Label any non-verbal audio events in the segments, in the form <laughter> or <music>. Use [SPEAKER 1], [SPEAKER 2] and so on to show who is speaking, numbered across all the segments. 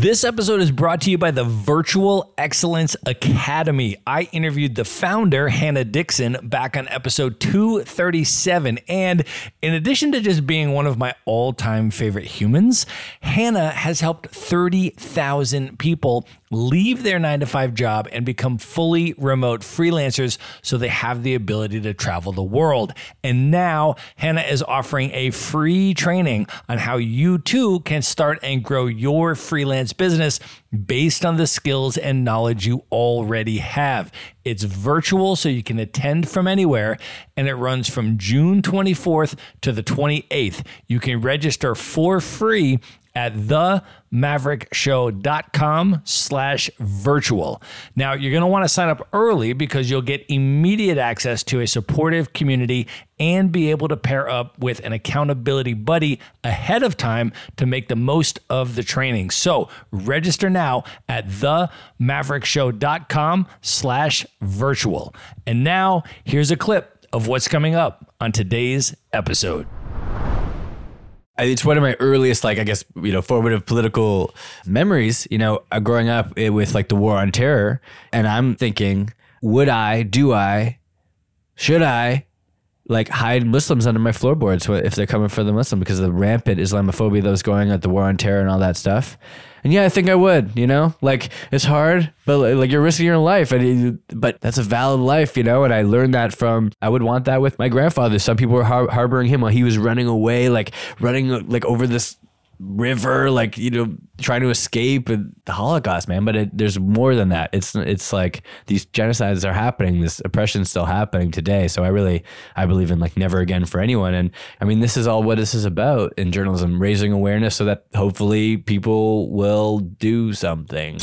[SPEAKER 1] This episode is brought to you by the Virtual Excellence Academy. I interviewed the founder, Hannah Dixon, back on episode 237. And in addition to just being one of my all time favorite humans, Hannah has helped 30,000 people leave their nine to five job and become fully remote freelancers so they have the ability to travel the world. And now Hannah is offering a free training on how you too can start and grow your freelance business based on the skills and knowledge you already have. It's virtual, so you can attend from anywhere, and it runs from June 24th to the 28th. You can register for free at themaverickshow.com slash virtual. Now, you're going to want to sign up early because you'll get immediate access to a supportive community and be able to pair up with an accountability buddy ahead of time to make the most of the training. So register now at themaverickshow.com slash virtual. And now here's a clip of what's coming up on today's episode
[SPEAKER 2] it's one of my earliest, like I guess you know, formative political memories. You know, uh, growing up eh, with like the war on terror, and I'm thinking, would I, do I, should I, like hide Muslims under my floorboards if they're coming for the Muslim because of the rampant Islamophobia that was going on, the war on terror and all that stuff. And yeah, I think I would, you know, like it's hard, but like you're risking your life, and but that's a valid life, you know. And I learned that from I would want that with my grandfather. Some people were har- harboring him while he was running away, like running like over this river, like you know, trying to escape the Holocaust, man. But it, there's more than that. It's it's like these genocides are happening. This oppression is still happening today. So I really I believe in like never again for anyone. And I mean, this is all what this is about in journalism: raising awareness so that hopefully people will do something.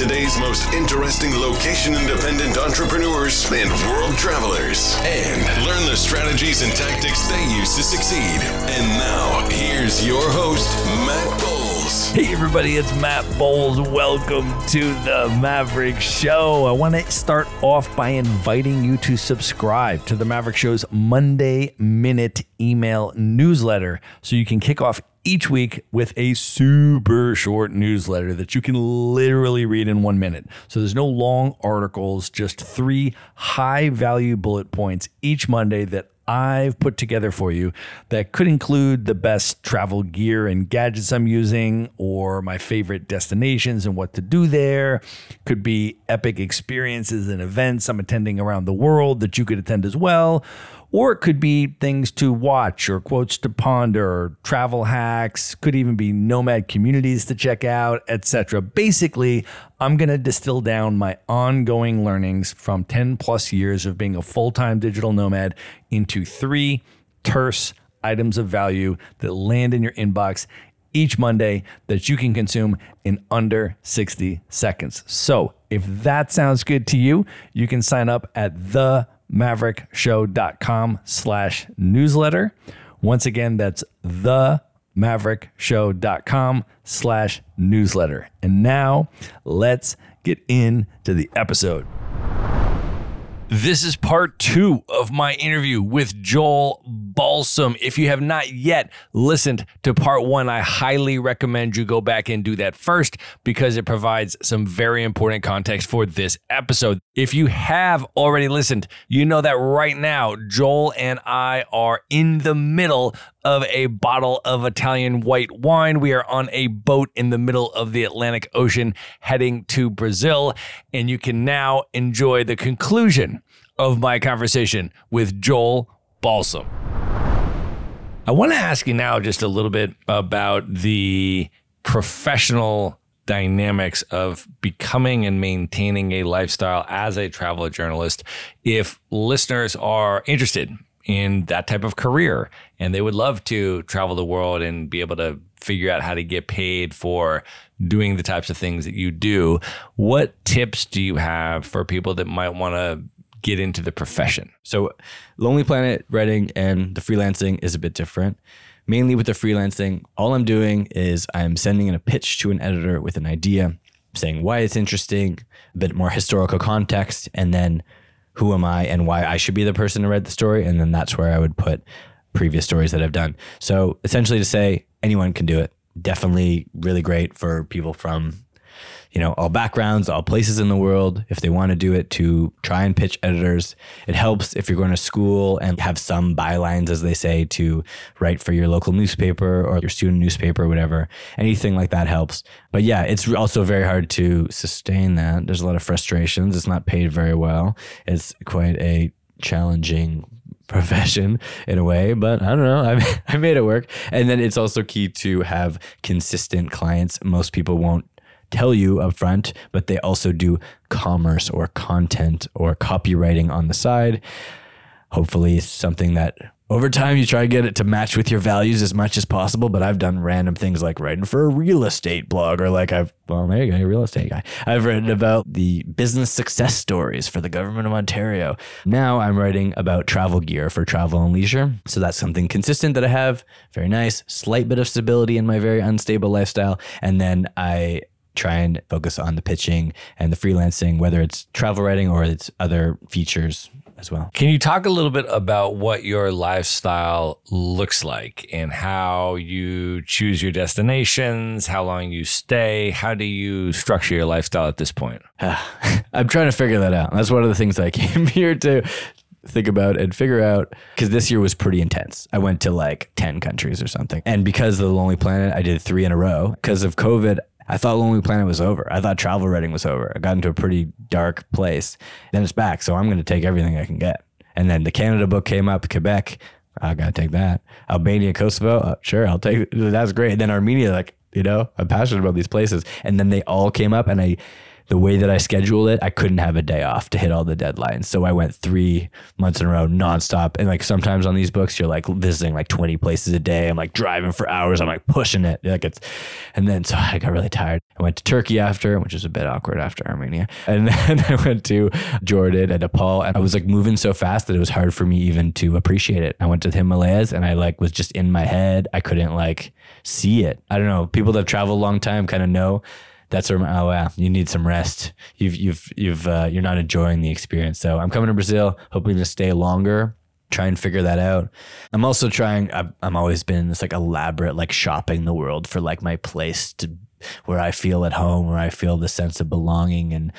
[SPEAKER 3] Today's most interesting location independent entrepreneurs and world travelers and learn the strategies and tactics they use to succeed. And now, here's your host, Matt Bowles.
[SPEAKER 1] Hey, everybody, it's Matt Bowles. Welcome to the Maverick Show. I want to start off by inviting you to subscribe to the Maverick Show's Monday Minute email newsletter so you can kick off each week with a super short newsletter that you can literally read in one minute. So there's no long articles, just three high value bullet points each Monday that I've put together for you that could include the best travel gear and gadgets I'm using, or my favorite destinations and what to do there. Could be epic experiences and events I'm attending around the world that you could attend as well or it could be things to watch or quotes to ponder or travel hacks, could even be nomad communities to check out, etc. Basically, I'm going to distill down my ongoing learnings from 10 plus years of being a full-time digital nomad into 3 terse items of value that land in your inbox each Monday that you can consume in under 60 seconds. So, if that sounds good to you, you can sign up at the maverickshow.com slash newsletter. Once again, that's the maverickshow.com slash newsletter. And now let's get into the episode. This is part two of my interview with Joel Balsam. If you have not yet listened to part one, I highly recommend you go back and do that first because it provides some very important context for this episode. If you have already listened, you know that right now, Joel and I are in the middle of a bottle of Italian white wine. We are on a boat in the middle of the Atlantic Ocean heading to Brazil, and you can now enjoy the conclusion of my conversation with Joel Balsam. I want to ask you now just a little bit about the professional dynamics of becoming and maintaining a lifestyle as a travel journalist. If listeners are interested in that type of career and they would love to travel the world and be able to figure out how to get paid for doing the types of things that you do, what tips do you have for people that might want to get into the profession?
[SPEAKER 2] So, Lonely Planet writing and the freelancing is a bit different. mainly with the freelancing, all I'm doing is I'm sending in a pitch to an editor with an idea, saying why it's interesting, a bit more historical context, and then who am I and why I should be the person to write the story. And then that's where I would put previous stories that I've done. So essentially to say anyone can do it. Definitely really great for people from you know, all backgrounds, all places in the world, if they want to do it, to try and pitch editors. It helps if you're going to school and have some bylines, as they say, to write for your local newspaper or your student newspaper, whatever. Anything like that helps. But yeah, it's also very hard to sustain that. There's a lot of frustrations. It's not paid very well. It's quite a challenging profession in a way, but I don't know. <laughs> I I made it work. And then it's also key to have consistent clients. Most people won't tell you up front, but they also do commerce or content or copywriting on the side. Hopefully, something that over time you try to get it to match with your values as much as possible. But I've done random things like writing for a real estate blog, or like I've, well, there you go, a real estate guy. I've written about the business success stories for the government of Ontario. Now I'm writing about travel gear for travel and leisure. So that's something consistent that I have. Very nice, slight bit of stability in my very unstable lifestyle. And then I try and focus on the pitching and the freelancing, whether it's travel writing or it's other features as well.
[SPEAKER 1] Can you talk a little bit about what your lifestyle looks like and how you choose your destinations, how long you stay? How do you structure your lifestyle at this point? <sighs>
[SPEAKER 2] I'm trying to figure that out. That's one of the things I <laughs> came here to think about and figure out because this year was pretty intense. I went to like 10 countries or something. And because of the Lonely Planet, I did three in a row. Because of COVID, I thought Lonely Planet was over. I thought travel writing was over. I got into a pretty dark place. Then it's back. So I'm going to take everything I can get. And then the Canada book came up, Quebec. I got to take that. Albania, Kosovo. Uh, sure, I'll take That's great. And then Armenia, like, you know, I'm passionate about these places. And then they all came up and I, the way that I scheduled it, I couldn't have a day off to hit all the deadlines. So I went three months in a row nonstop. And like sometimes on these books, you're like visiting like 20 places a day. I'm like driving for hours. I'm like pushing it. Like it's, and then so I got really tired. I went to Turkey after, which is a bit awkward after Armenia. And <laughs> then I went to Jordan and Nepal. And I was like moving so fast that it was hard for me even to appreciate it. I went to the Himalayas and I like was just in my head. I couldn't like see it. I don't know. People that travel a long time kind of know that's where oh wow, you need some rest. You've you've you've uh, you're not enjoying the experience. So I'm coming to Brazil, hoping to stay longer. Try and figure that out. I'm also trying. I've, I'm always been this like elaborate like shopping the world for like my place to where I feel at home, where I feel the sense of belonging and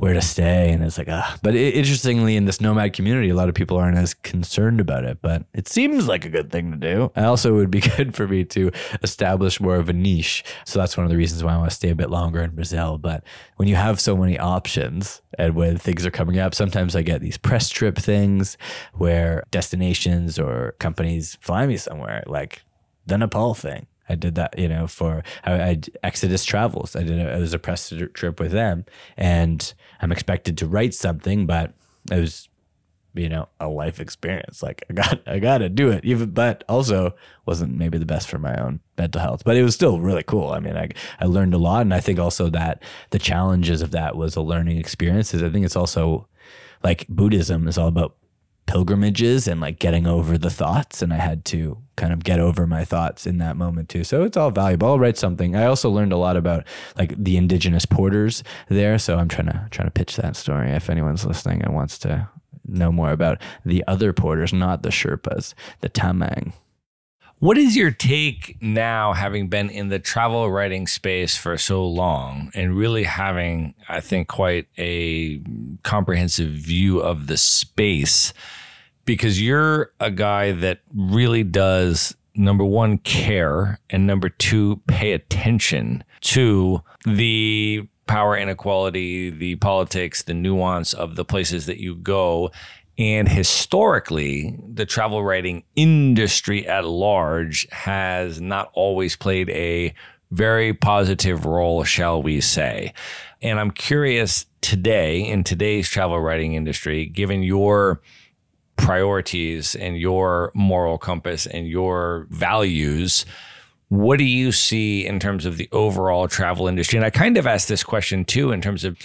[SPEAKER 2] where to stay. And it's like, ah. But it, interestingly, in this nomad community, a lot of people aren't as concerned about it. But it seems like a good thing to do. I also, <laughs> would be good for me to establish more of a niche. So that's one of the reasons why I want to stay a bit longer in Brazil. But when you have so many options and when things are coming up, sometimes I get these press trip things where destinations or companies fly me somewhere, like the Nepal thing I did that, you know, for I, I Exodus Travels. I did a, it was a press trip with them, and I'm expected to write something, but it was, you know, a life experience. Like I got, I got to do it. Even, but also wasn't maybe the best for my own mental health. But it was still really cool. I mean, I I learned a lot, and I think also that the challenges of that was a learning experiences. I think it's also like Buddhism is all about pilgrimages and like getting over the thoughts and I had to kind of get over my thoughts in that moment too. So it's all valuable. I'll write something. I also learned a lot about like the indigenous porters there, so I'm trying to trying to pitch that story if anyone's listening and wants to know more about the other porters, not the Sherpas, the Tamang.
[SPEAKER 1] What is your take now, having been in the travel writing space for so long and really having, I think, quite a comprehensive view of the space? Because you're a guy that really does number one care and number two pay attention to the power inequality the politics the nuance of the places that you go. And historically the travel writing industry at large has not always played a very positive role shall we say. And i'm curious today in today's travel writing industry given your priorities and your moral compass and your values, what do you see in terms of the overall travel industry? And I kind of asked this question too, in terms of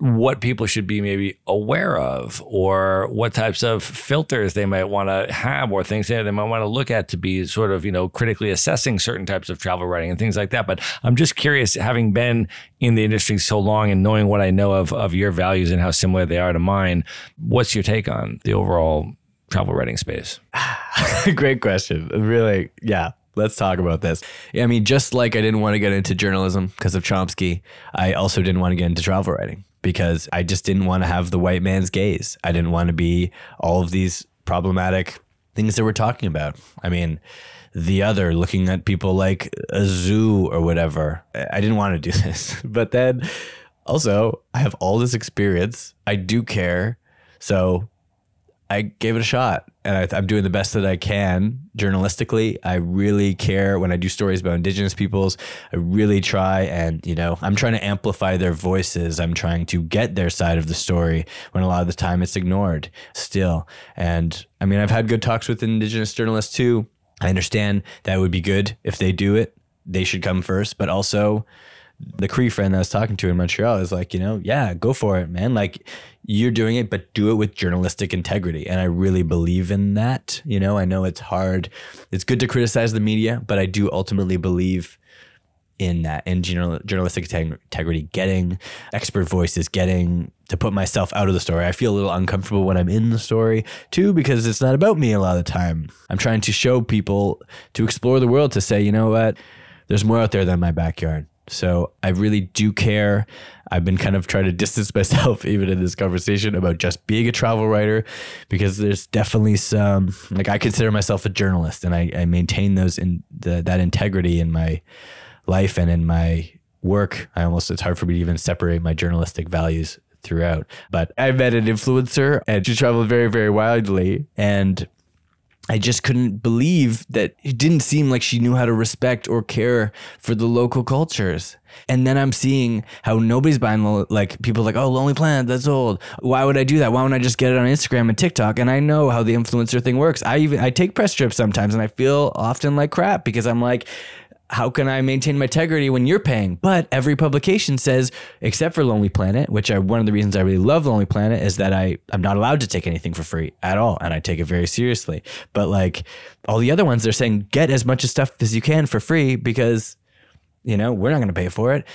[SPEAKER 1] what people should be maybe aware of or what types of filters they might want to have or things that they might want to look at to be sort of you know critically assessing certain types of travel writing and things like that but i'm just curious having been in the industry so long and knowing what i know of of your values and how similar they are to mine what's your take on the overall travel writing space <laughs>
[SPEAKER 2] Great question. Really, yeah. Let's talk about this. I mean, just like I didn't want to get into journalism because of Chomsky, I also didn't want to get into travel writing because I just didn't want to have the white man's gaze. I didn't want to be all of these problematic things that we're talking about. I mean, the other looking at people like a zoo or whatever. I didn't want to do <laughs> this. But then also, I have all this experience. I do care. So I gave it a shot and I, I'm doing the best that I can journalistically. I really care when I do stories about indigenous peoples. I really try and, you know, I'm trying to amplify their voices. I'm trying to get their side of the story when a lot of the time it's ignored still. And I mean, I've had good talks with indigenous journalists too. I understand that would be good if they do it. They should come first, but also the Cree friend that I was talking to in Montreal is like, you know, yeah, go for it, man. Like you're doing it, but do it with journalistic integrity. And I really believe in that. You know, I know it's hard. It's good to criticize the media, but I do ultimately believe in that, in journal, journalistic integrity, getting expert voices, getting to put myself out of the story. I feel a little uncomfortable when I'm in the story too, because it's not about me a lot of the time. I'm trying to show people to explore the world, to say, you know what, there's more out there than my backyard. So I really do care. I've been kind of trying to distance <laughs> myself even in this conversation about just being a travel writer because there's definitely some like I consider myself a journalist and I, I maintain those in the, that integrity in my life and in my work. I almost it's hard for me to even separate my journalistic values throughout. But I met an influencer and she traveled very, very widely and I just couldn't believe that it didn't seem like she knew how to respect or care for the local cultures. And then I'm seeing how nobody's buying like people like, oh, Lonely Planet, that's old. Why would I do that? Why wouldn't I just get it on Instagram and TikTok? And I know how the influencer thing works. I even I take press trips sometimes and I feel often like crap because I'm like, how can I maintain my integrity when you're paying? But every publication says, except for Lonely Planet, which I one of the reasons I really love Lonely Planet is that I I'm not allowed to take anything for free at all, and I take it very seriously. But like all the other ones, they're saying get as much stuff as you can for free because you know we're not going to pay for it.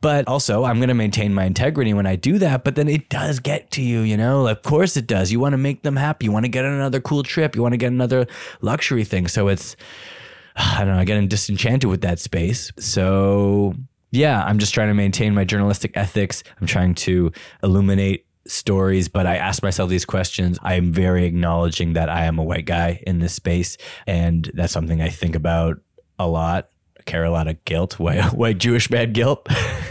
[SPEAKER 2] But also, I'm going to maintain my integrity when I do that. But then it does get to you, you know? Of course it does. You want to make them happy. You want to get another cool trip. You want to get another luxury thing. So it's, I don't know, I get disenchanted with that space. So yeah, I'm just trying to maintain my journalistic ethics. I'm trying to illuminate stories, but I ask myself these questions. I am very acknowledging that I am a white guy in this space. And that's something I think about a lot. I carry a lot of guilt, <laughs> white, white Jewish man guilt <laughs>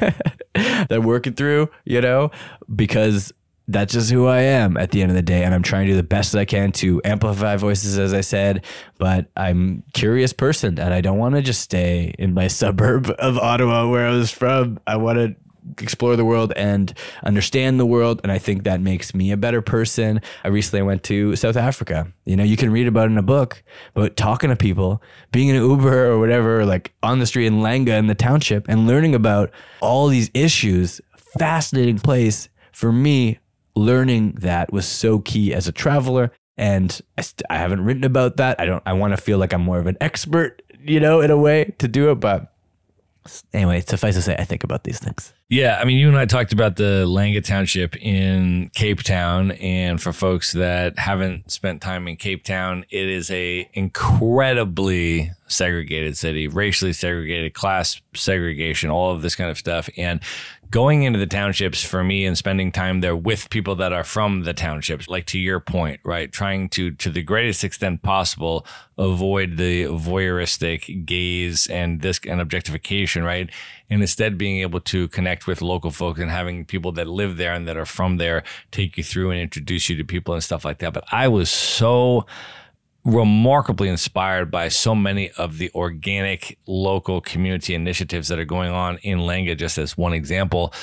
[SPEAKER 2] that I'm working through, you know, because that's just who I am at the end of the day. And I'm trying to do the best that I can to amplify voices, as I said. But I'm curious person and I don't want to just stay in my <laughs> suburb of Ottawa where I was from. I want to explore the world and understand the world and i think that makes me a better person i recently went to south africa you know you can read about in a book but talking to people being in an uber or whatever like on the street in langa in the township and learning about all these issues fascinating place for me learning that was so key as a traveler. And I, st- I haven't written about that. I don't, I want to feel like I'm more of an expert, you know, in a way to do it. But anyway, suffice to say, I think about these things.
[SPEAKER 1] Yeah, I mean, you and I talked about the Langa Township in Cape Town, and for folks that haven't spent time in Cape Town, it is a incredibly segregated city, racially segregated, class segregation, all of this kind of stuff, and going into the townships for me and spending time there with people that are from the townships like to your point right trying to to the greatest extent possible avoid the voyeuristic gaze and this and objectification right and instead being able to connect with local folks and having people that live there and that are from there take you through and introduce you to people and stuff like that but i was so remarkably inspired by so many of the organic local community initiatives that are going on in Langa, just as one example.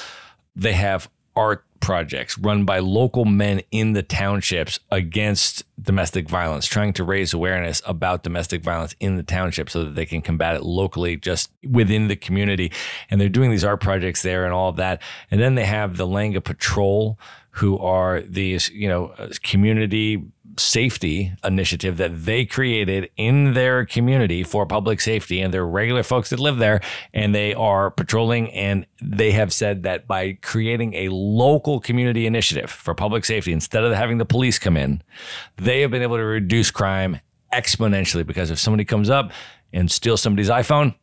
[SPEAKER 1] They have art projects run by local men in the townships against domestic violence, trying to raise awareness about domestic violence in the township so that they can combat it locally just within the community. And they're doing these art projects there and all of that. And then they have the Langa Patrol, who are these, you know, uh, community safety initiative that they created in their community for public safety and they're regular folks that live there and they are patrolling and they have said that by creating a local community initiative for public safety instead of having the police come in they have been able to reduce crime exponentially because if somebody comes up and steals somebody's iphone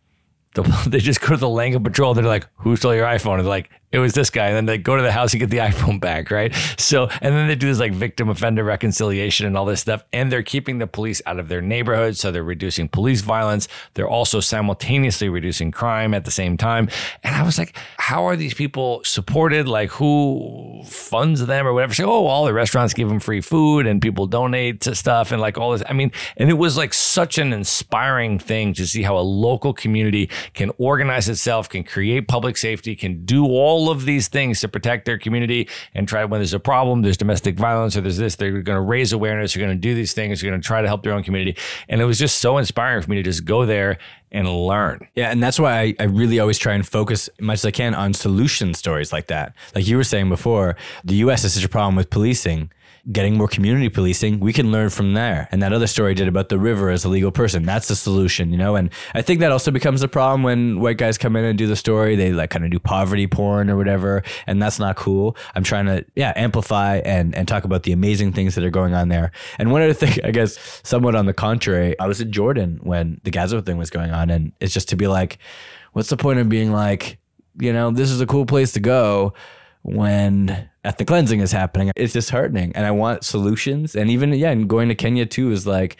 [SPEAKER 1] <laughs> they just go to the Langa Patrol. They're like, "Who stole your iPhone?" And they're like, "It was this guy." And then they go to the house and get the <laughs> iPhone back, right? So, and then they do this like victim offender reconciliation and all this stuff. And they're keeping the police out of their neighborhood. so they're reducing police violence. They're also simultaneously reducing crime at the same time. And I was like, "How are these people supported? Like, who funds them or whatever?" Say, "Oh, all the restaurants give them free food and people donate to stuff and like all this." I mean, and it was like such an inspiring thing to see how a local community can organize itself, can create public safety, can do all of these things to protect their community and try when there's a problem, there's domestic violence or there's this, they're going to raise awareness, they're going to do these things, they're going to try to help their own community. And it was just so inspiring for me to just go there and learn.
[SPEAKER 2] Yeah, and that's why I, I really always try and focus as much as I can on solution stories like that. Like you were saying before, the US has such a problem with policing getting more community policing, we can learn from there. And that other story did about the river as a legal person. That's the solution, you know? And I think that also becomes a problem when white guys come in and do the story. They like kind of do poverty porn or whatever. And that's not cool. I'm trying to, yeah, amplify and, and talk about the amazing things that are going on there. And one other thing, <laughs> I guess, somewhat on the contrary, I was in Jordan when the Gaza thing was going on. And it's just to be like, what's the point of being like, you know, this is a cool place to go when ethnic cleansing is happening. It's disheartening. And I want solutions. And even, yeah, and going to Kenya too is like,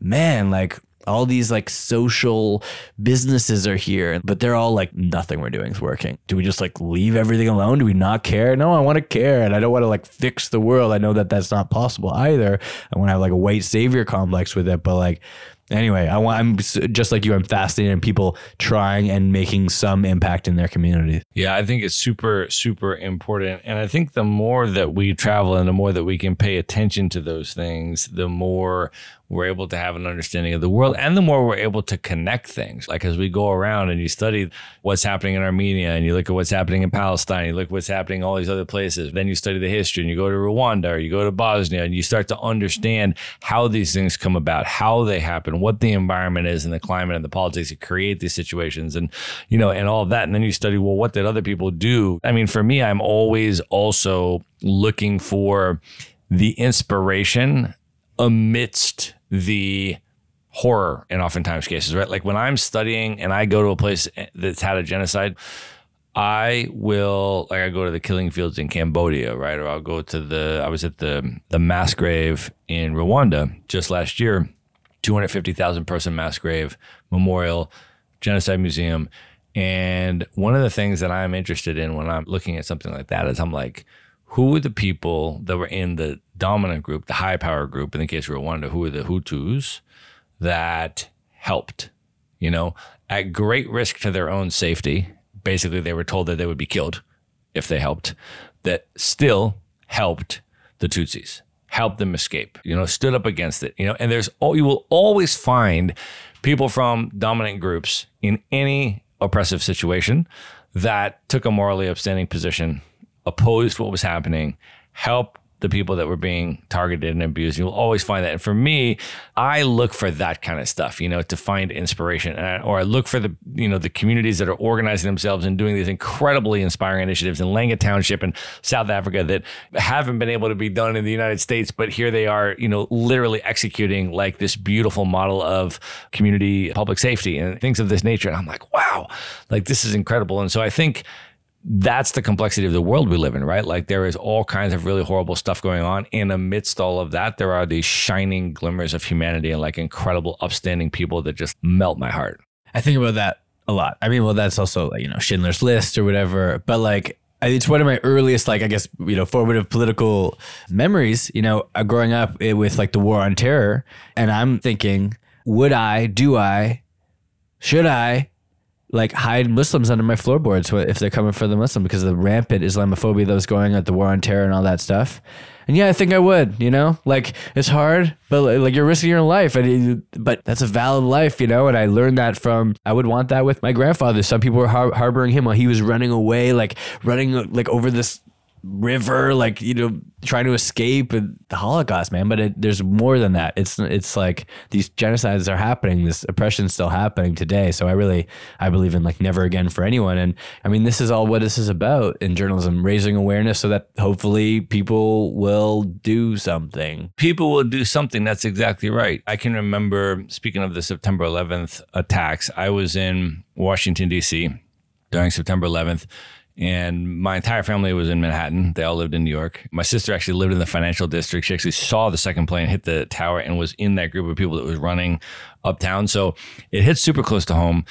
[SPEAKER 2] man, like all these like social businesses are here, but they're all like nothing we're doing is working. Do we just like leave everything alone? Do we not care? No, I want to care and I don't want to like fix the world. I know that that's not possible either. I want to have like a white savior complex with it, but like Anyway, I want, I'm just like you. I'm fascinated in people trying and making some impact in their community.
[SPEAKER 1] Yeah, I think it's super, super important. And I think the more that we travel and the more that we can pay attention to those things, the more we're able to have an understanding of the world and the more we're able to connect things. Like as we go around and you study what's happening in Armenia and you look at what's happening in Palestine, you look at what's happening in all these other places, then you study the history and you go to Rwanda or you go to Bosnia and you start to understand how these things come about, how they happen, what the environment is and the climate and the politics that create these situations and, you know, and all of that. And then you study, well, what did other people do? I mean, for me, I'm always also looking for the inspiration amidst the horror in oftentimes cases, right? Like when I'm studying and I go to a place that's had a genocide, I will like I go to the killing fields in Cambodia, right? Or I'll go to the I was at the the mass grave in Rwanda just last year, 250,000 person mass grave memorial, genocide museum. And one of the things that I'm interested in when I'm looking at something like that is I'm like, who were the people that were in the dominant group, the high power group, in the case of Rwanda, who were the Hutus that helped, you know, at great risk to their own safety. Basically, they were told that they would be killed if they helped, that still helped the Tutsis, helped them escape, you know, stood up against it, you know, and there's, all you will always find people from dominant groups in any oppressive situation that took a morally upstanding position opposed what was happening, help the people that were being targeted and abused. You'll always find that. And for me, I look for that kind of stuff, you know, to find inspiration, or I look for the, you know, the communities that are organizing themselves and doing these incredibly inspiring initiatives in Langa Township in South Africa that haven't been able to be done in the United States, but here they are, you know, literally executing like this beautiful model of community public safety and things of this nature. And I'm like, wow, like this is incredible. And so I think that's the complexity of the world we live in, right? Like there is all kinds of really horrible stuff going on. And amidst all of that, there are these shining glimmers of humanity and like incredible, upstanding people that just melt my heart.
[SPEAKER 2] I think about that a lot. I mean, well, that's also like, you know, Schindler's List or whatever. But like, it's one of my earliest, like, I guess, you know, formative political memories, you know, uh, growing up eh, with like the war on terror. And I'm thinking, would I, do I, should I like hide Muslims under my floorboards if they're coming for the Muslim because of the rampant Islamophobia that was going at the war on terror and all that stuff. And yeah, I think I would, you know, like it's hard, but like, you're risking your life, and but that's a valid life, you know. And I learned that from I would want that with my grandfather. Some people were har- harboring him while he was running away, like running like over this river, like you know, trying to escape the Holocaust, man. But it, there's more than that. It's it's like these genocides are happening. This oppression's still happening today. So I really I believe in like never again for anyone. And I mean, this is all what this is about in journalism, raising awareness so that hopefully people will do something.
[SPEAKER 1] people will do something. That's exactly right. I can remember, speaking of the September 11th attacks, I was in Washington, D.C. during September 11th, and my entire family was in Manhattan. They all lived in New York. My sister actually lived in the financial district. She actually saw the second plane hit the tower and was in that group of people that was running uptown. So it hit super close to home.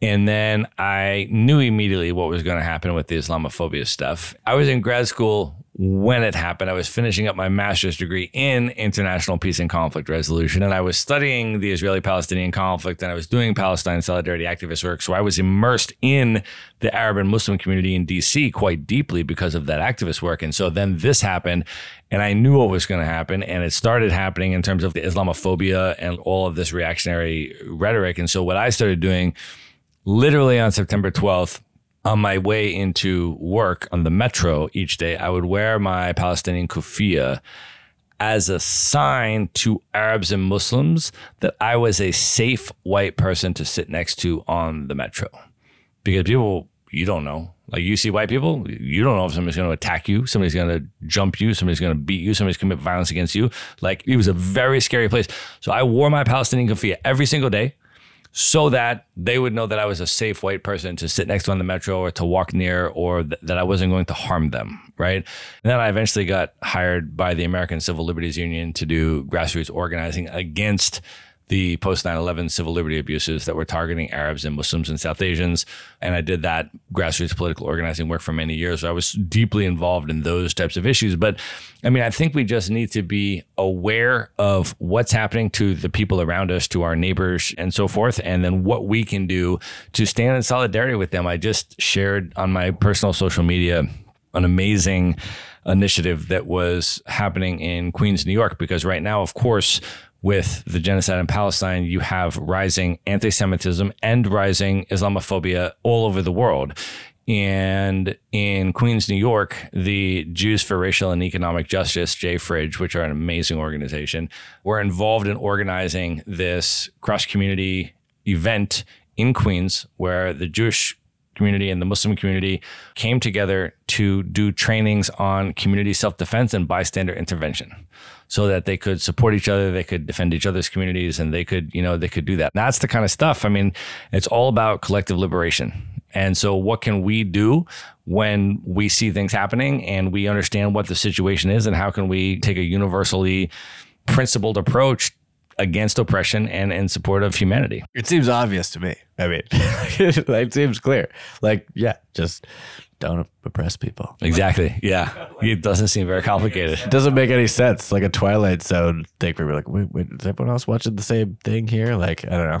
[SPEAKER 1] And then I knew immediately what was going to happen with the Islamophobia stuff. I was in grad school when it happened. I was finishing up my master's degree in international peace and conflict resolution, and I was studying the Israeli Palestinian conflict, and I was doing Palestine solidarity activist work. So I was immersed in the Arab and Muslim community in DC quite deeply because of that activist work. And so then this happened, and I knew what was going to happen, and it started happening in terms of the Islamophobia and all of this reactionary rhetoric. And so what I started doing literally on September 12th, on my way into work on the metro each day, I would wear my Palestinian kufiya as a sign to Arabs and Muslims that I was a safe white person to sit next to on the metro. Because people, you don't know. Like you see white people, you don't know if somebody's going to attack you, somebody's going to jump you, somebody's going to beat you, somebody's commit violence against you. Like it was a very scary place. So I wore my Palestinian kufiya every single day so that they would know that I was a safe white person to sit next to on the metro or to walk near or th- that I wasn't going to harm them, right? And then I eventually got hired by the American Civil Liberties Union to do grassroots organizing against the post 9 11 civil liberty abuses that were targeting Arabs and Muslims and South Asians. And I did that grassroots political organizing work for many years. So I was deeply involved in those types of issues. But I mean, I think we just need to be aware of what's happening to the people around us, to our neighbors, and so forth, and then what we can do to stand in solidarity with them. I just shared on my personal social media an amazing initiative that was happening in Queens, New York, because right now, of course, with the genocide in Palestine, you have rising anti Semitism and rising Islamophobia all over the world. And in Queens, New York, the Jews for Racial and Economic Justice, JFREJ, which are an amazing organization, were involved in organizing this cross community event in Queens where the Jewish community and the Muslim community came together to do trainings on community self defense and bystander intervention so that they could support each other, they could defend each other's communities, and they could, you know, they could do that. That's the kind of stuff. I mean, it's all about collective liberation. And so, what can we do when we see things happening and we understand what the situation is, and how can we take a universally principled approach against oppression and in support of humanity?
[SPEAKER 2] It seems obvious to me. I mean, <laughs> it seems clear. Like, yeah, just don't oppress people.
[SPEAKER 1] Exactly. Yeah. It doesn't seem very complicated.
[SPEAKER 2] It doesn't make any sense. Like a Twilight Zone thing where we're like, wait, wait, is everyone else watching the same thing here? Like, I don't know.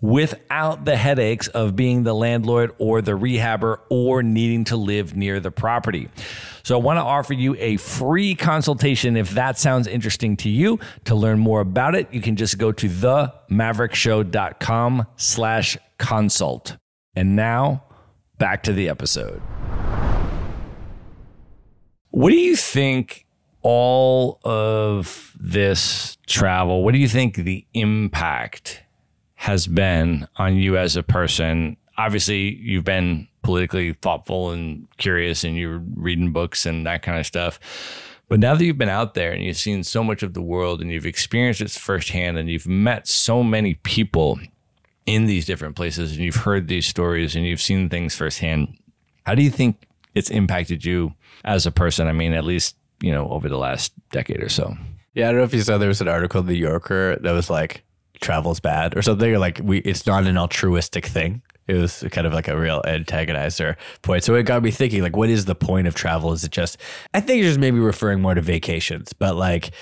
[SPEAKER 1] Without the headaches of being the landlord or the rehabber or needing to live near the property. So I want to offer you a free consultation if that sounds interesting to you. To learn more about it, you can just go to themaverickshow.com slash consult. And now back to the episode. What do you think all of this travel, what do you think the impact has been on you as a person? Obviously, you've been politically thoughtful and curious and you're reading books and that kind of stuff. But now that you've been out there and you've seen so much of the world and you've experienced it firsthand and you've met so many people in these different places and you've heard these stories and you've seen things firsthand, how do you think it's impacted you as a person? I mean, at least, you know, over the last decade or so.
[SPEAKER 2] Yeah, I don't know if you saw there was an article in the Yorker that was like travel's bad or something, or like we it's not an altruistic thing. It was kind of like a real antagonizer point. So it got me thinking, like, what is the point of travel? Is it just I think you're just maybe referring more to vacations, but like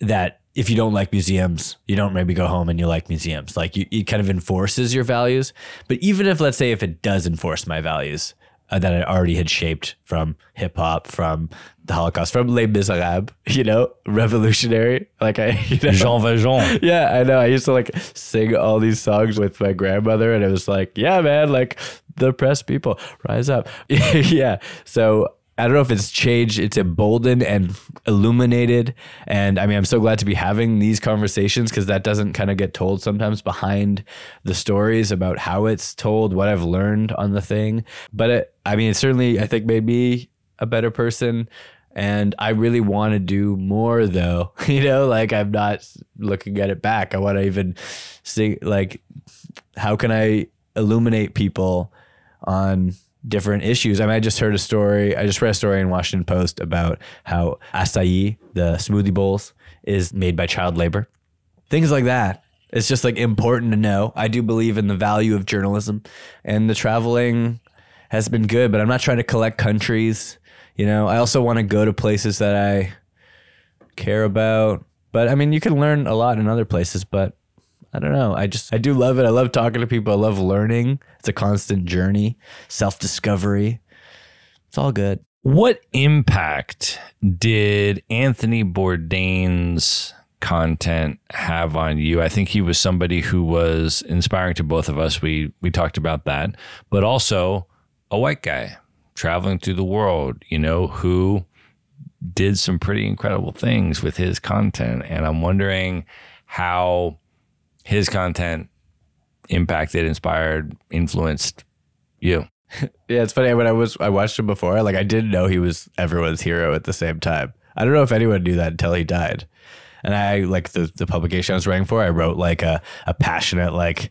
[SPEAKER 2] that if you don't like museums, you don't maybe go home and you like museums. Like you, it kind of enforces your values. But even if let's say if it does enforce my values, uh, that I already had shaped from hip hop, from the Holocaust, from Les Miserables, <laughs> you know, revolutionary. Like I, <laughs> you know,
[SPEAKER 1] Jean Valjean. <laughs>
[SPEAKER 2] yeah, I know. I used to like sing all these songs with my grandmother, and it was like, yeah, man, like the oppressed people rise up. yeah. So I don't know if it's changed, it's emboldened and illuminated. And I mean, I'm so glad to be having these conversations because that doesn't kind of get told sometimes behind the stories about how it's told, what I've learned on the thing. But it, I mean, it certainly, I think, made me a better person. And I really want to do more though. <laughs> You know, like I'm not looking at it back. I want to even see, like, how can I illuminate people on different issues. I mean, I just heard a story. I just read a story in Washington Post about how acai, the smoothie bowls, is made by child labor. Things like that. It's just like important to know. I do believe in the value of journalism, and the traveling has been good. But I'm not trying to collect countries. You know, I also want to go to places that I care about. But I mean, you can learn a lot in other places. But I don't know. I just I do love it. I love talking to people. I love learning. It's a constant journey, self discovery. It's all good.
[SPEAKER 1] What impact did Anthony Bourdain's content have on you? I think he was somebody who was inspiring to both of us. We we talked about that, but also a white guy traveling through the world, you know, who did some pretty incredible things with his content. And I'm wondering how his content impacted, inspired, influenced you. <laughs>
[SPEAKER 2] Yeah, it's funny when I was I watched him before. Like I didn't know he was everyone's hero at the same time. I don't know if anyone knew that until he died. And I like the the publication I was writing for. I wrote like a a passionate like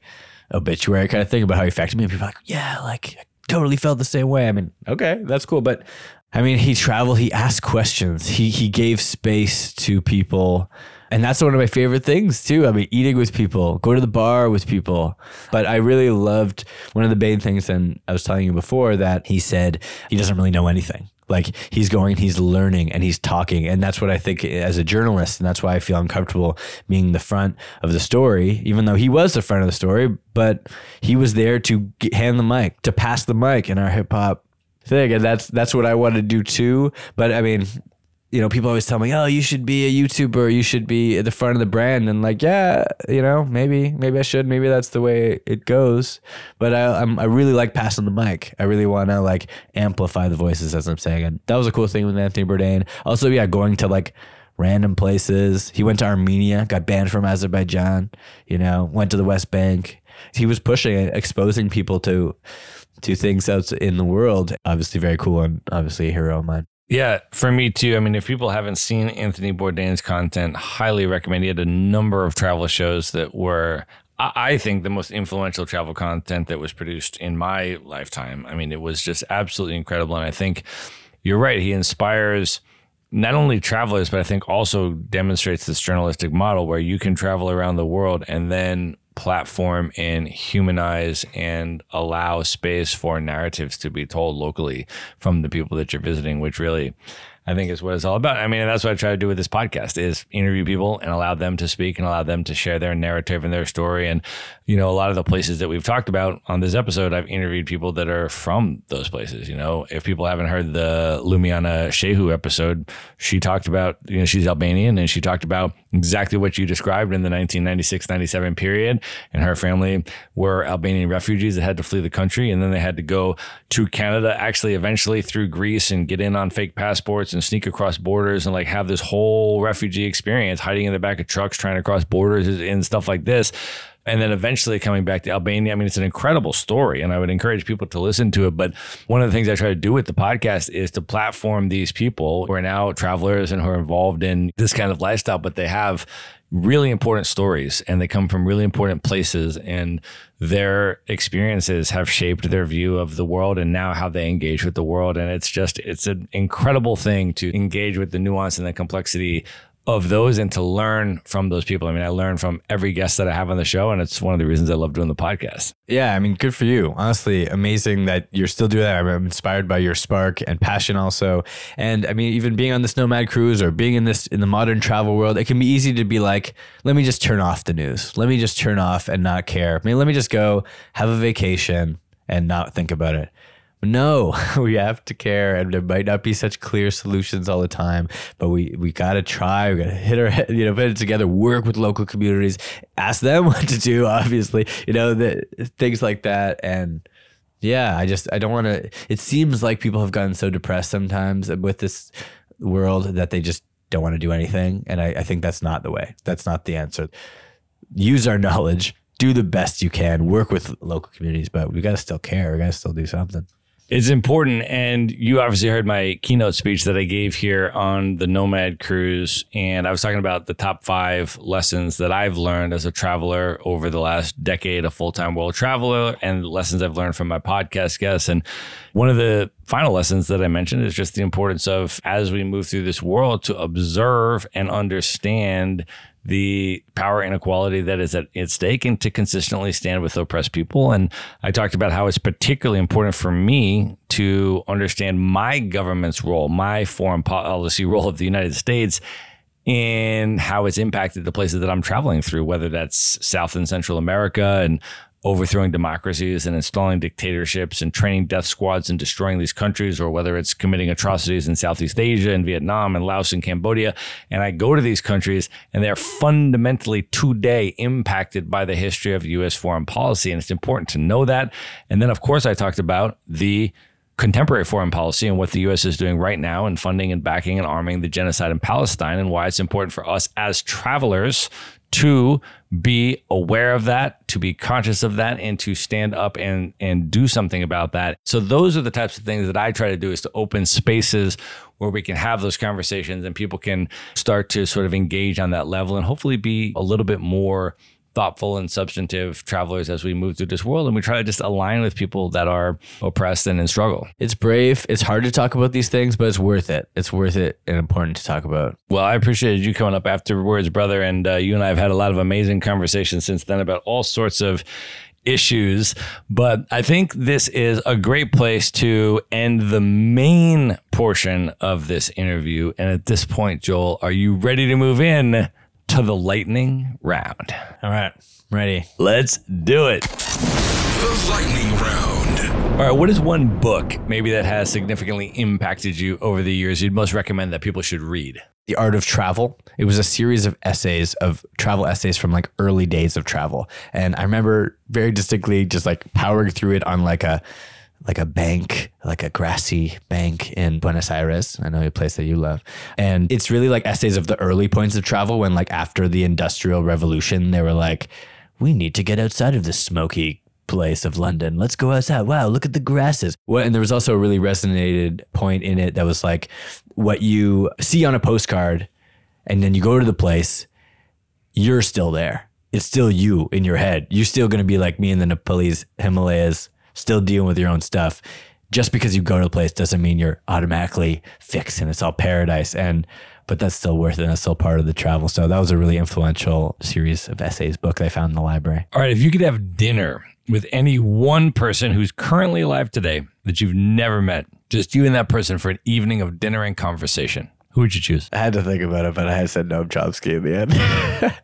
[SPEAKER 2] obituary kind of thing about how he affected me. And people were like, yeah, like I totally felt the same way. I mean, okay, that's cool, but I mean, he traveled. He asked questions. He he gave space to people and that's one of my favorite things too. I mean, eating with people, go to the bar with people. But I really loved one of the main things, and I was telling you before that he said he doesn't really know anything. Like he's going, he's learning, and he's talking, and that's what I think as a journalist, and that's why I feel uncomfortable being the front of the story, even though he was the front of the story. But he was there to hand the mic, to pass the mic in our hip hop thing, and that's that's what I want to do too. But I mean, you know, people always tell me, "Oh, you should be a YouTuber. You should be at the front of the brand." And like, yeah, you know, maybe, maybe I should. Maybe that's the way it goes. But I, I'm, I really like passing the mic. I really want to like amplify the voices as I'm saying. And that was a cool thing with Anthony Bourdain. Also, yeah, going to like random places. He went to Armenia, got banned from Azerbaijan. You know, went to the West Bank. He was pushing it, exposing people to to things out in the world. Obviously, very cool and obviously a hero of mine.
[SPEAKER 1] Yeah, for me too. I mean, if people haven't seen Anthony Bourdain's content, highly recommend. He had a number of travel shows that were, I think, the most influential travel content that was produced in my lifetime. I mean, it was just absolutely incredible. And I think you're right. He inspires not only travelers, but I think also demonstrates this journalistic model where you can travel around the world and then platform and humanize and allow space for narratives to be told locally from the people that you're visiting, which really I think is what it's all about. I mean, that's what I try to do with this podcast is interview people and allow them to speak and allow them to share their narrative and their story. And, you know, a lot of the places that we've talked about on this episode, I've interviewed people that are from those places. You know, if people haven't heard the Lumiana Shehu episode, she talked about, you know, she's Albanian and she talked about exactly what you described in the 1996 97 period. And her family were Albanian refugees that had to flee the country. And then they had to go to Canada, actually, eventually through Greece and get in on fake passports and sneak across borders and like have this whole refugee experience hiding in the back of trucks trying to cross borders and stuff like this and then eventually coming back to Albania. I mean, it's an incredible story, and I would encourage people to listen to it. But one of the things I try to do with the podcast is to platform these people who are now travelers and who are involved in this kind of lifestyle, but they have really important stories and they come from really important places and their experiences have shaped their view of the world and now how they engage with the world and it's just it's an incredible thing to engage with the nuance and the complexity of those and to learn from those people. I mean, I learn from every guest that I have on the show, and it's one of the reasons I love doing the podcast.
[SPEAKER 2] Yeah, I mean, good for you. Honestly, amazing that you're still doing that. I'm inspired by your spark and passion also. And I mean, even being on this nomad cruise or being in this in the modern travel world, it can be easy to be like, let me just turn off the news. Let me just turn off and not care. I mean, let me just go have a vacation and not think about it. No, <laughs> we have to care, and there might not be such clear solutions all the time. But we we gotta try. We gotta hit our head, you know, put it together. Work with local communities. Ask them <laughs> what to do. Obviously, you know, the things like that. And yeah, I just I don't want to. It seems like people have gotten so depressed sometimes with this world that they just don't want to do anything. And I, I think that's not the way. That's not the answer. Use our knowledge. Do the best you can. Work with local communities, but we gotta still care. We gotta still do something.
[SPEAKER 1] It's important. And you obviously heard my keynote speech that I gave here on the Nomad Cruise. And I was talking about the top five lessons that I've learned as a traveler over the last decade, a full time world traveler, and lessons I've learned from my podcast guests. And one of the final lessons that I mentioned is just the importance of, as we move through this world, to observe and understand the power inequality that is at, at stake and to consistently stand with oppressed people. And I talked about how it's particularly important for me to understand my government's role, my foreign policy role of the United States in how it's impacted the places that I'm traveling through, whether that's South and Central America and overthrowing democracies and installing dictatorships and training death squads and destroying these countries, or whether it's committing atrocities in Southeast Asia and Vietnam and Laos and Cambodia. And I go to these countries and they're fundamentally today impacted by the history of US foreign policy. And it's important to know that. And then, of course, I talked about the contemporary foreign policy and what the US is doing right now in funding and backing and arming the genocide in Palestine and why it's important for us as travelers to be aware of that, to be conscious of that, and to stand up and and do something about that. So those are the types of things that I try to do is to open spaces where we can have those conversations and people can start to sort of engage on that level and hopefully be a little bit more thoughtful and substantive travelers as we move through this world and we try to just align with people that are oppressed and in struggle.
[SPEAKER 2] It's brave. It's hard to talk about these things, but it's worth it. It's worth it and important to talk about.
[SPEAKER 1] Well, I appreciated you coming up afterwards, brother. And uh, you and I have had a lot of amazing conversations since then about all sorts of issues. But I think this is a great place to end the main portion of this interview. And at this point, Joel, are you ready to move in? To the lightning round.
[SPEAKER 2] All right, ready.
[SPEAKER 1] Let's do it.
[SPEAKER 3] The lightning round.
[SPEAKER 1] All right, what is one book maybe that has significantly impacted you over the years you'd most recommend that people should read?
[SPEAKER 2] The Art of Travel. It was a series of essays, of travel essays from like early days of travel. And I remember very distinctly just like powering through it on like a like a bank, like a grassy bank in Buenos Aires. I know a place that you love. And it's really like essays of the early points of travel when like after the industrial revolution, they were like, we need to get outside of this smoky place of London. Let's go outside. Wow, look at the grasses. Well, and there was also a really resonated point in it that was like what you see on a postcard and then you go to the place, you're still there. It's still you in your head. You're still going to be like me in the Nepalese Himalayas still dealing with your own stuff. Just because you go to a place doesn't mean you're automatically fixed and it's all paradise. And but that's still worth it. That's still part of the travel. So that was a really influential series of essays book I found in the library.
[SPEAKER 1] All right, if you could have dinner with any one person who's currently alive today that you've never met, just you and that person for an evening of dinner and conversation, who would you choose?
[SPEAKER 2] I had to think about it, but I had said Noam Chomsky in the end.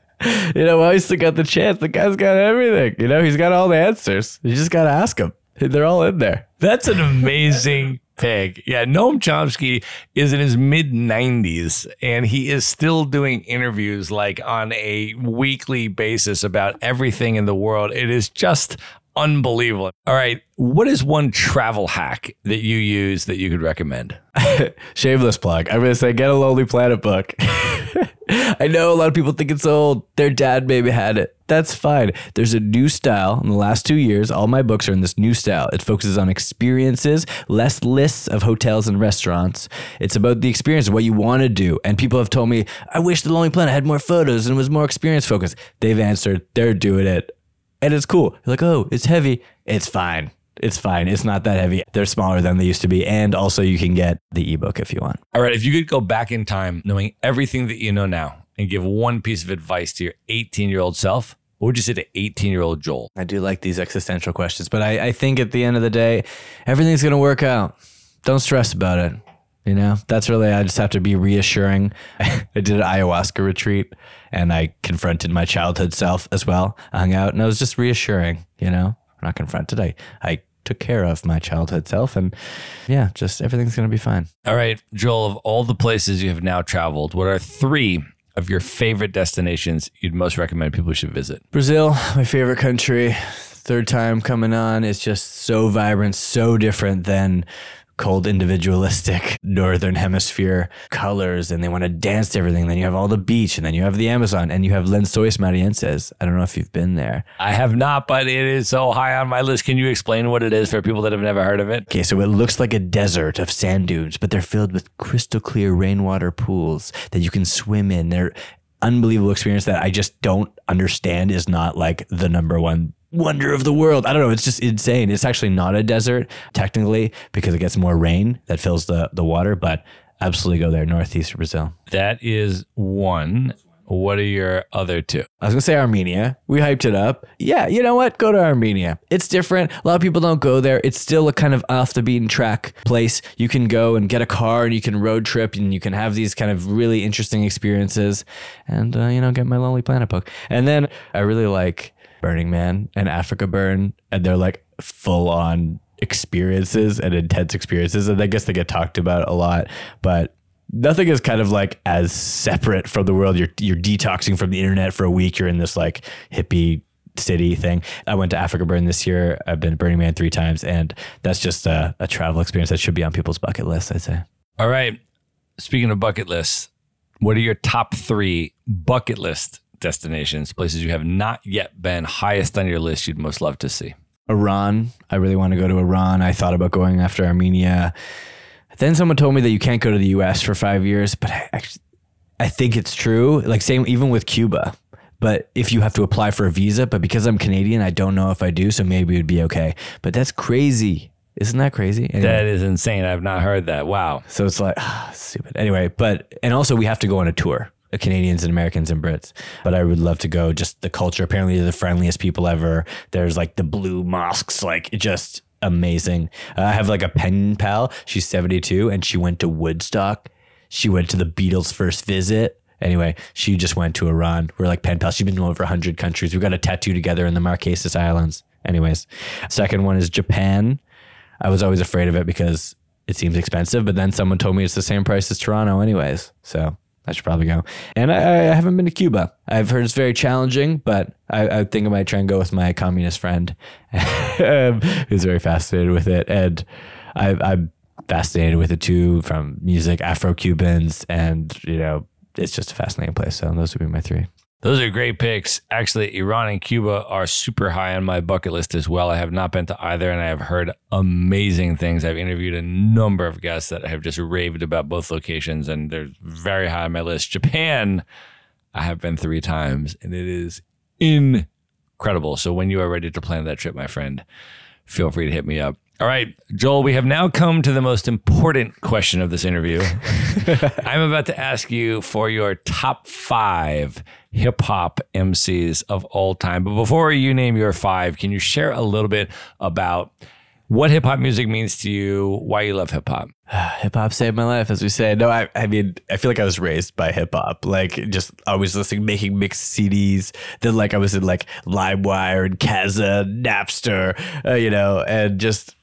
[SPEAKER 2] <laughs> you know, well, he's still got the chance. The guy's got everything. You know, he's got all the answers. You just got to ask him. They're all in there.
[SPEAKER 1] That's an amazing pick. Yeah, Noam Chomsky is in his mid 90s and he is still doing interviews like on a weekly basis about everything in the world. It is just unbelievable. All right, what is one travel hack that you use that you could recommend? <laughs>
[SPEAKER 2] Shameless plug. I'm going to say get a Lonely Planet book. <laughs> <laughs> I know a lot of people think it's old. Their dad maybe had it. That's fine. There's a new style in the last two years. All my books are in this new style. It focuses on experiences, less lists of hotels and restaurants. It's about the experience, what you want to do. And people have told me, I wish the Lonely Planet had more photos and was more experience focused. They've answered, they're doing it. And it's cool. You're like, oh, it's heavy. It's fine. It's fine. It's not that heavy. They're smaller than they used to be. And also, you can get the ebook if you want.
[SPEAKER 1] All right, if you could go back in time knowing everything that you know now and give one piece of advice to your 18 year old self, what would you say to 18 year old Joel?
[SPEAKER 2] I do like these existential questions, but I, I think at the end of the day, everything's going to work out. Don't stress about it. You know, that's really, I just have to be reassuring. <laughs> I did an ayahuasca retreat and I confronted my childhood self as well. I hung out and I was just reassuring, you know, I'm not confronted. I, I took care of my childhood self and yeah, just everything's going to be fine.
[SPEAKER 1] All right, Joel, of all the places you have now traveled, what are three of your favorite destinations you'd most recommend people should visit?
[SPEAKER 2] Brazil, my favorite country. Third time coming on. It's just so vibrant, so different than cold individualistic <laughs> northern hemisphere colors and they want to dance to everything then you have all the beach and then you have the amazon and you have lençóis maranhenses i don't know if you've been there
[SPEAKER 1] I have not, but it is so high on my list. Can you explain what it is for people that have never heard of it?
[SPEAKER 2] Okay, so it looks like a desert of sand dunes, but they're filled with crystal clear rainwater pools that you can swim in. They're unbelievable experience that I just don't understand is not like the number one wonder of the world. I don't know, it's just insane. It's actually not a desert technically because it gets more rain that fills the the water, but absolutely go there northeast of Brazil.
[SPEAKER 1] That is one. What are your other two?
[SPEAKER 2] I was gonna say Armenia. We hyped it up. Yeah, you know what? Go to Armenia. It's different. A lot of people don't go there. It's still a kind of off the beaten track place. You can go and get a car and you can road trip and you can have these kind of really interesting experiences and, uh, you know, get my Lonely Planet book. And then I really like Burning Man and Africa Burn. And they're like full on experiences and intense experiences. And I guess they get talked about a lot. But nothing is kind of like as separate from the world. You're you're detoxing from the internet for a week. You're in this like hippie city thing. I went to Africa Burn this year. I've been to Burning Man three times, and that's just a, a travel experience that should be on people's bucket list. I'd say.
[SPEAKER 1] All right. Speaking of bucket lists, what are your top three bucket list destinations, places you have not yet been, highest on your list you'd most love to see?
[SPEAKER 2] Iran. I really want to go to Iran. I thought about going after Armenia. Then someone told me that you can't go to the U.S. for five years, but I actually, I think it's true. Like same even with Cuba. But if you have to apply for a visa, but because I'm Canadian, I don't know if I do, so maybe it'd be okay. But that's crazy. Isn't that crazy? Anyway,
[SPEAKER 1] That is insane. I've not heard that. Wow.
[SPEAKER 2] so it's like ah, <sighs> stupid. Anyway, but and also we have to go on a tour. Canadians and Americans and Brits, but I would love to go. Just the culture. Apparently, they're the friendliest people ever. There's like the blue mosques, like just amazing. Uh, I have like a pen pal. She's 72 and she went to Woodstock. She went to the Beatles' first visit. Anyway, she just went to Iran. We're like pen pals. She's been to over 100 countries. We got a tattoo together in the Marquesas Islands. Anyways, second one is Japan. I was always afraid of it because it seems expensive, but then someone told me it's the same price as Toronto, anyways. So I should probably go. And I, I haven't been to Cuba. I've heard it's very challenging, but I, I think I might try and go with my communist friend <laughs> who's very fascinated with it. And I, I'm fascinated with it too from music, Afro Cubans, and, you know, it's just a fascinating place. So those would be my three.
[SPEAKER 1] Those are great picks. Actually, Iran and Cuba are super high on my bucket list as well. I have not been to either, and I have heard amazing things. I've interviewed a number of guests that have just raved about both locations, and they're very high on my list. Japan, I have been three times, and it is incredible. So when you are ready to plan that trip, my friend, feel free to hit me up. All right, Joel, we have now come to the most important question of this interview. <laughs> I'm about to ask you for your top five hip hop MCs of all time. But before you name your five, can you share a little bit about what hip hop music means to you, why you love hip hop? <sighs>
[SPEAKER 2] hip hop saved my life, as we say. No, I, I mean, I feel like I was raised by hip hop. Like, just always listening, making mixed CDs. Then, like, I was in like LimeWire and Kazaa, Napster, uh, you know, and just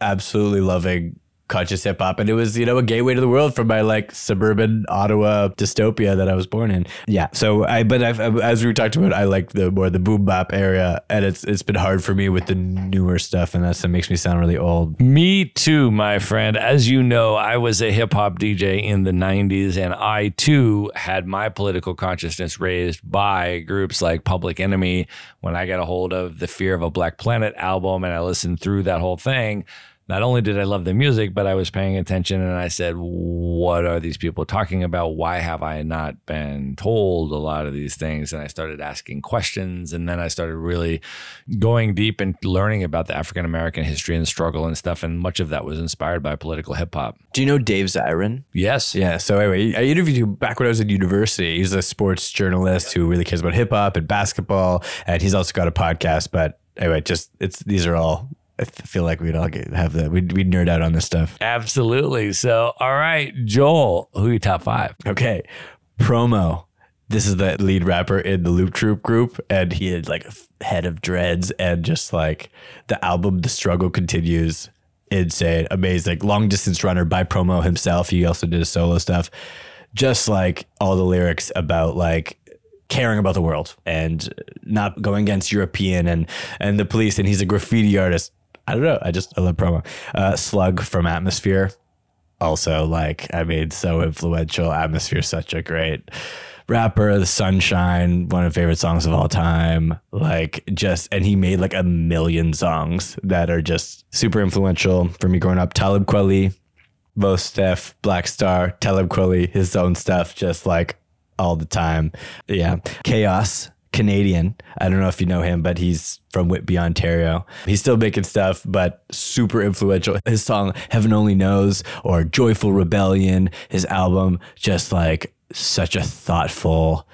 [SPEAKER 2] absolutely loving conscious hip hop, and it was you know a gateway to the world from my like suburban Ottawa dystopia that I was born in. Yeah, so I but I've, as we talked about, I like the more the boom bap area, and it's it's been hard for me with the newer stuff, and that's that makes me sound really old.
[SPEAKER 1] Me too, my friend. As you know, I was a hip hop DJ in the 90s, and I too had my political consciousness raised by groups like Public Enemy when I got a hold of the Fear of a Black Planet album and I listened through that whole thing not only did I love the music, but I was paying attention and I said, what are these people talking about? Why have I not been told a lot of these things? And I started asking questions. And then I started really going deep and learning about the African American history and struggle and stuff. And much of that was inspired by political hip hop.
[SPEAKER 2] Do you know Dave Zirin?
[SPEAKER 1] Yes.
[SPEAKER 2] Yeah. So anyway, I interviewed him back when I was in university. He's a sports journalist who really cares about hip hop and basketball. And he's also got a podcast. But anyway, just it's these are all I feel like we'd all get, have that. We'd, we'd nerd out on this stuff.
[SPEAKER 1] Absolutely. So, all right, Joel, who are your top five?
[SPEAKER 2] Okay. Promo. This is the lead rapper in the Loop Troop group, and he had like a head of dreads, and just like the album, The Struggle Continues. Insane, amazing. Long distance runner by Promoe himself. He also did his solo stuff. Just like all the lyrics about like caring about the world and not going against European and and the police. And he's a graffiti artist. I don't know. I just I love Promoe. Uh, Slug from Atmosphere, also like I mean, so influential. Atmosphere, such a great rapper. The Sunshine, one of my favorite songs of all time. Like just, and he made like a million songs that are just super influential for me growing up. Talib Kweli, Mos Def, Black Star, Talib Kweli, his own stuff, just like all the time. Yeah, k-os Canadian. I don't know if you know him, but he's from Whitby, Ontario. He's still making stuff, but super influential. His song Heaven Only Knows or Joyful Rebellion, his album, just like such a thoughtful,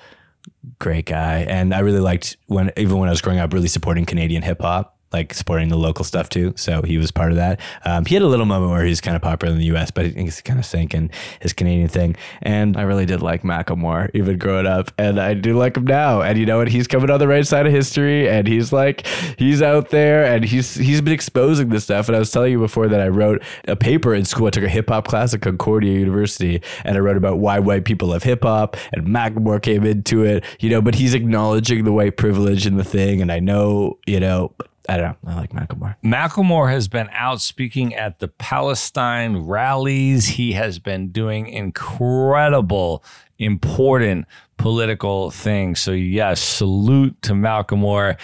[SPEAKER 2] great guy. And I really liked when, even when I was growing up, really supporting Canadian hip hop like supporting the local stuff too. So he was part of that. Um, he had a little moment where he's kind of popular in the U.S., but he's kind of sinking his Canadian thing. And I really did like Macklemore even growing up, and I do like him now. And you know what? He's coming on the right side of history, and he's like he's out there, and he's he's been exposing this stuff. And I was telling you before that I wrote a paper in school. I took a hip hop class at Concordia University, and I wrote about why white people love hip hop. And Macklemore came into it, you know, but he's acknowledging the white privilege in the thing. And I know, you know I don't know. I like Macklemore.
[SPEAKER 1] Macklemore has been out speaking at the Palestine rallies. He has been doing incredible, important political things. So, yes, salute to Macklemore.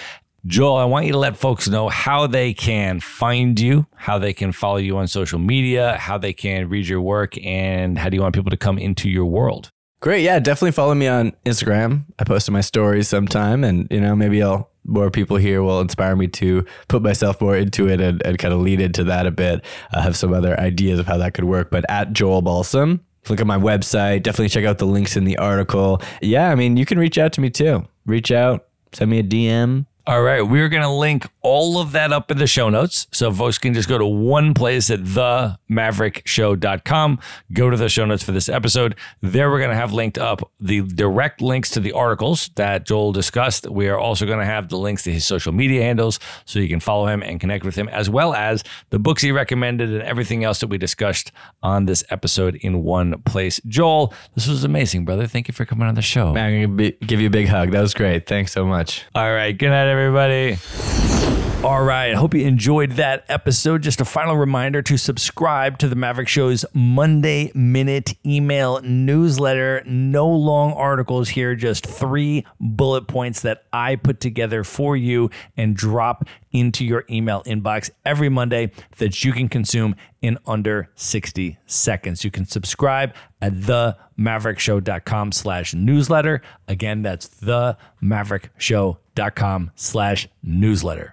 [SPEAKER 1] Joel, I want you to let folks know how they can find you, how they can follow you on social media, how they can read your work, and how do you want people to come into your world?
[SPEAKER 2] Great. Yeah, definitely follow me on Instagram. I post my stories sometime and, you know, maybe I'll more people here will inspire me to put myself more into it and, and kind of lead into that a bit. I have some other ideas of how that could work, but at Joel Balsam, look at my website. Definitely check out the links in the article. Yeah, I mean, you can reach out to me too. Reach out, send me a DM,
[SPEAKER 1] all right, we're going to link all of that up in the show notes. So folks can just go to one place at themaverickshow.com, go to the show notes for this episode. There we're going to have linked up the direct links to the articles that Joel discussed. We are also going to have the links to his social media handles so you can follow him and connect with him, as well as the books he recommended and everything else that we discussed on this episode in one place. Joel, this was amazing, brother. Thank you for coming on the show.
[SPEAKER 2] Man, I'm going to give you a big hug. That was great. Thanks so much.
[SPEAKER 1] All right, good night everybody. All right. Hope you enjoyed that episode. Just a final reminder to subscribe to the Maverick Show's Monday Minute email newsletter. No long articles here, just three bullet points that I put together for you and drop into your email inbox every Monday that you can consume in under 60 seconds. You can subscribe at themaverickshow.com slash newsletter. Again, that's themaverickshow.com slash newsletter.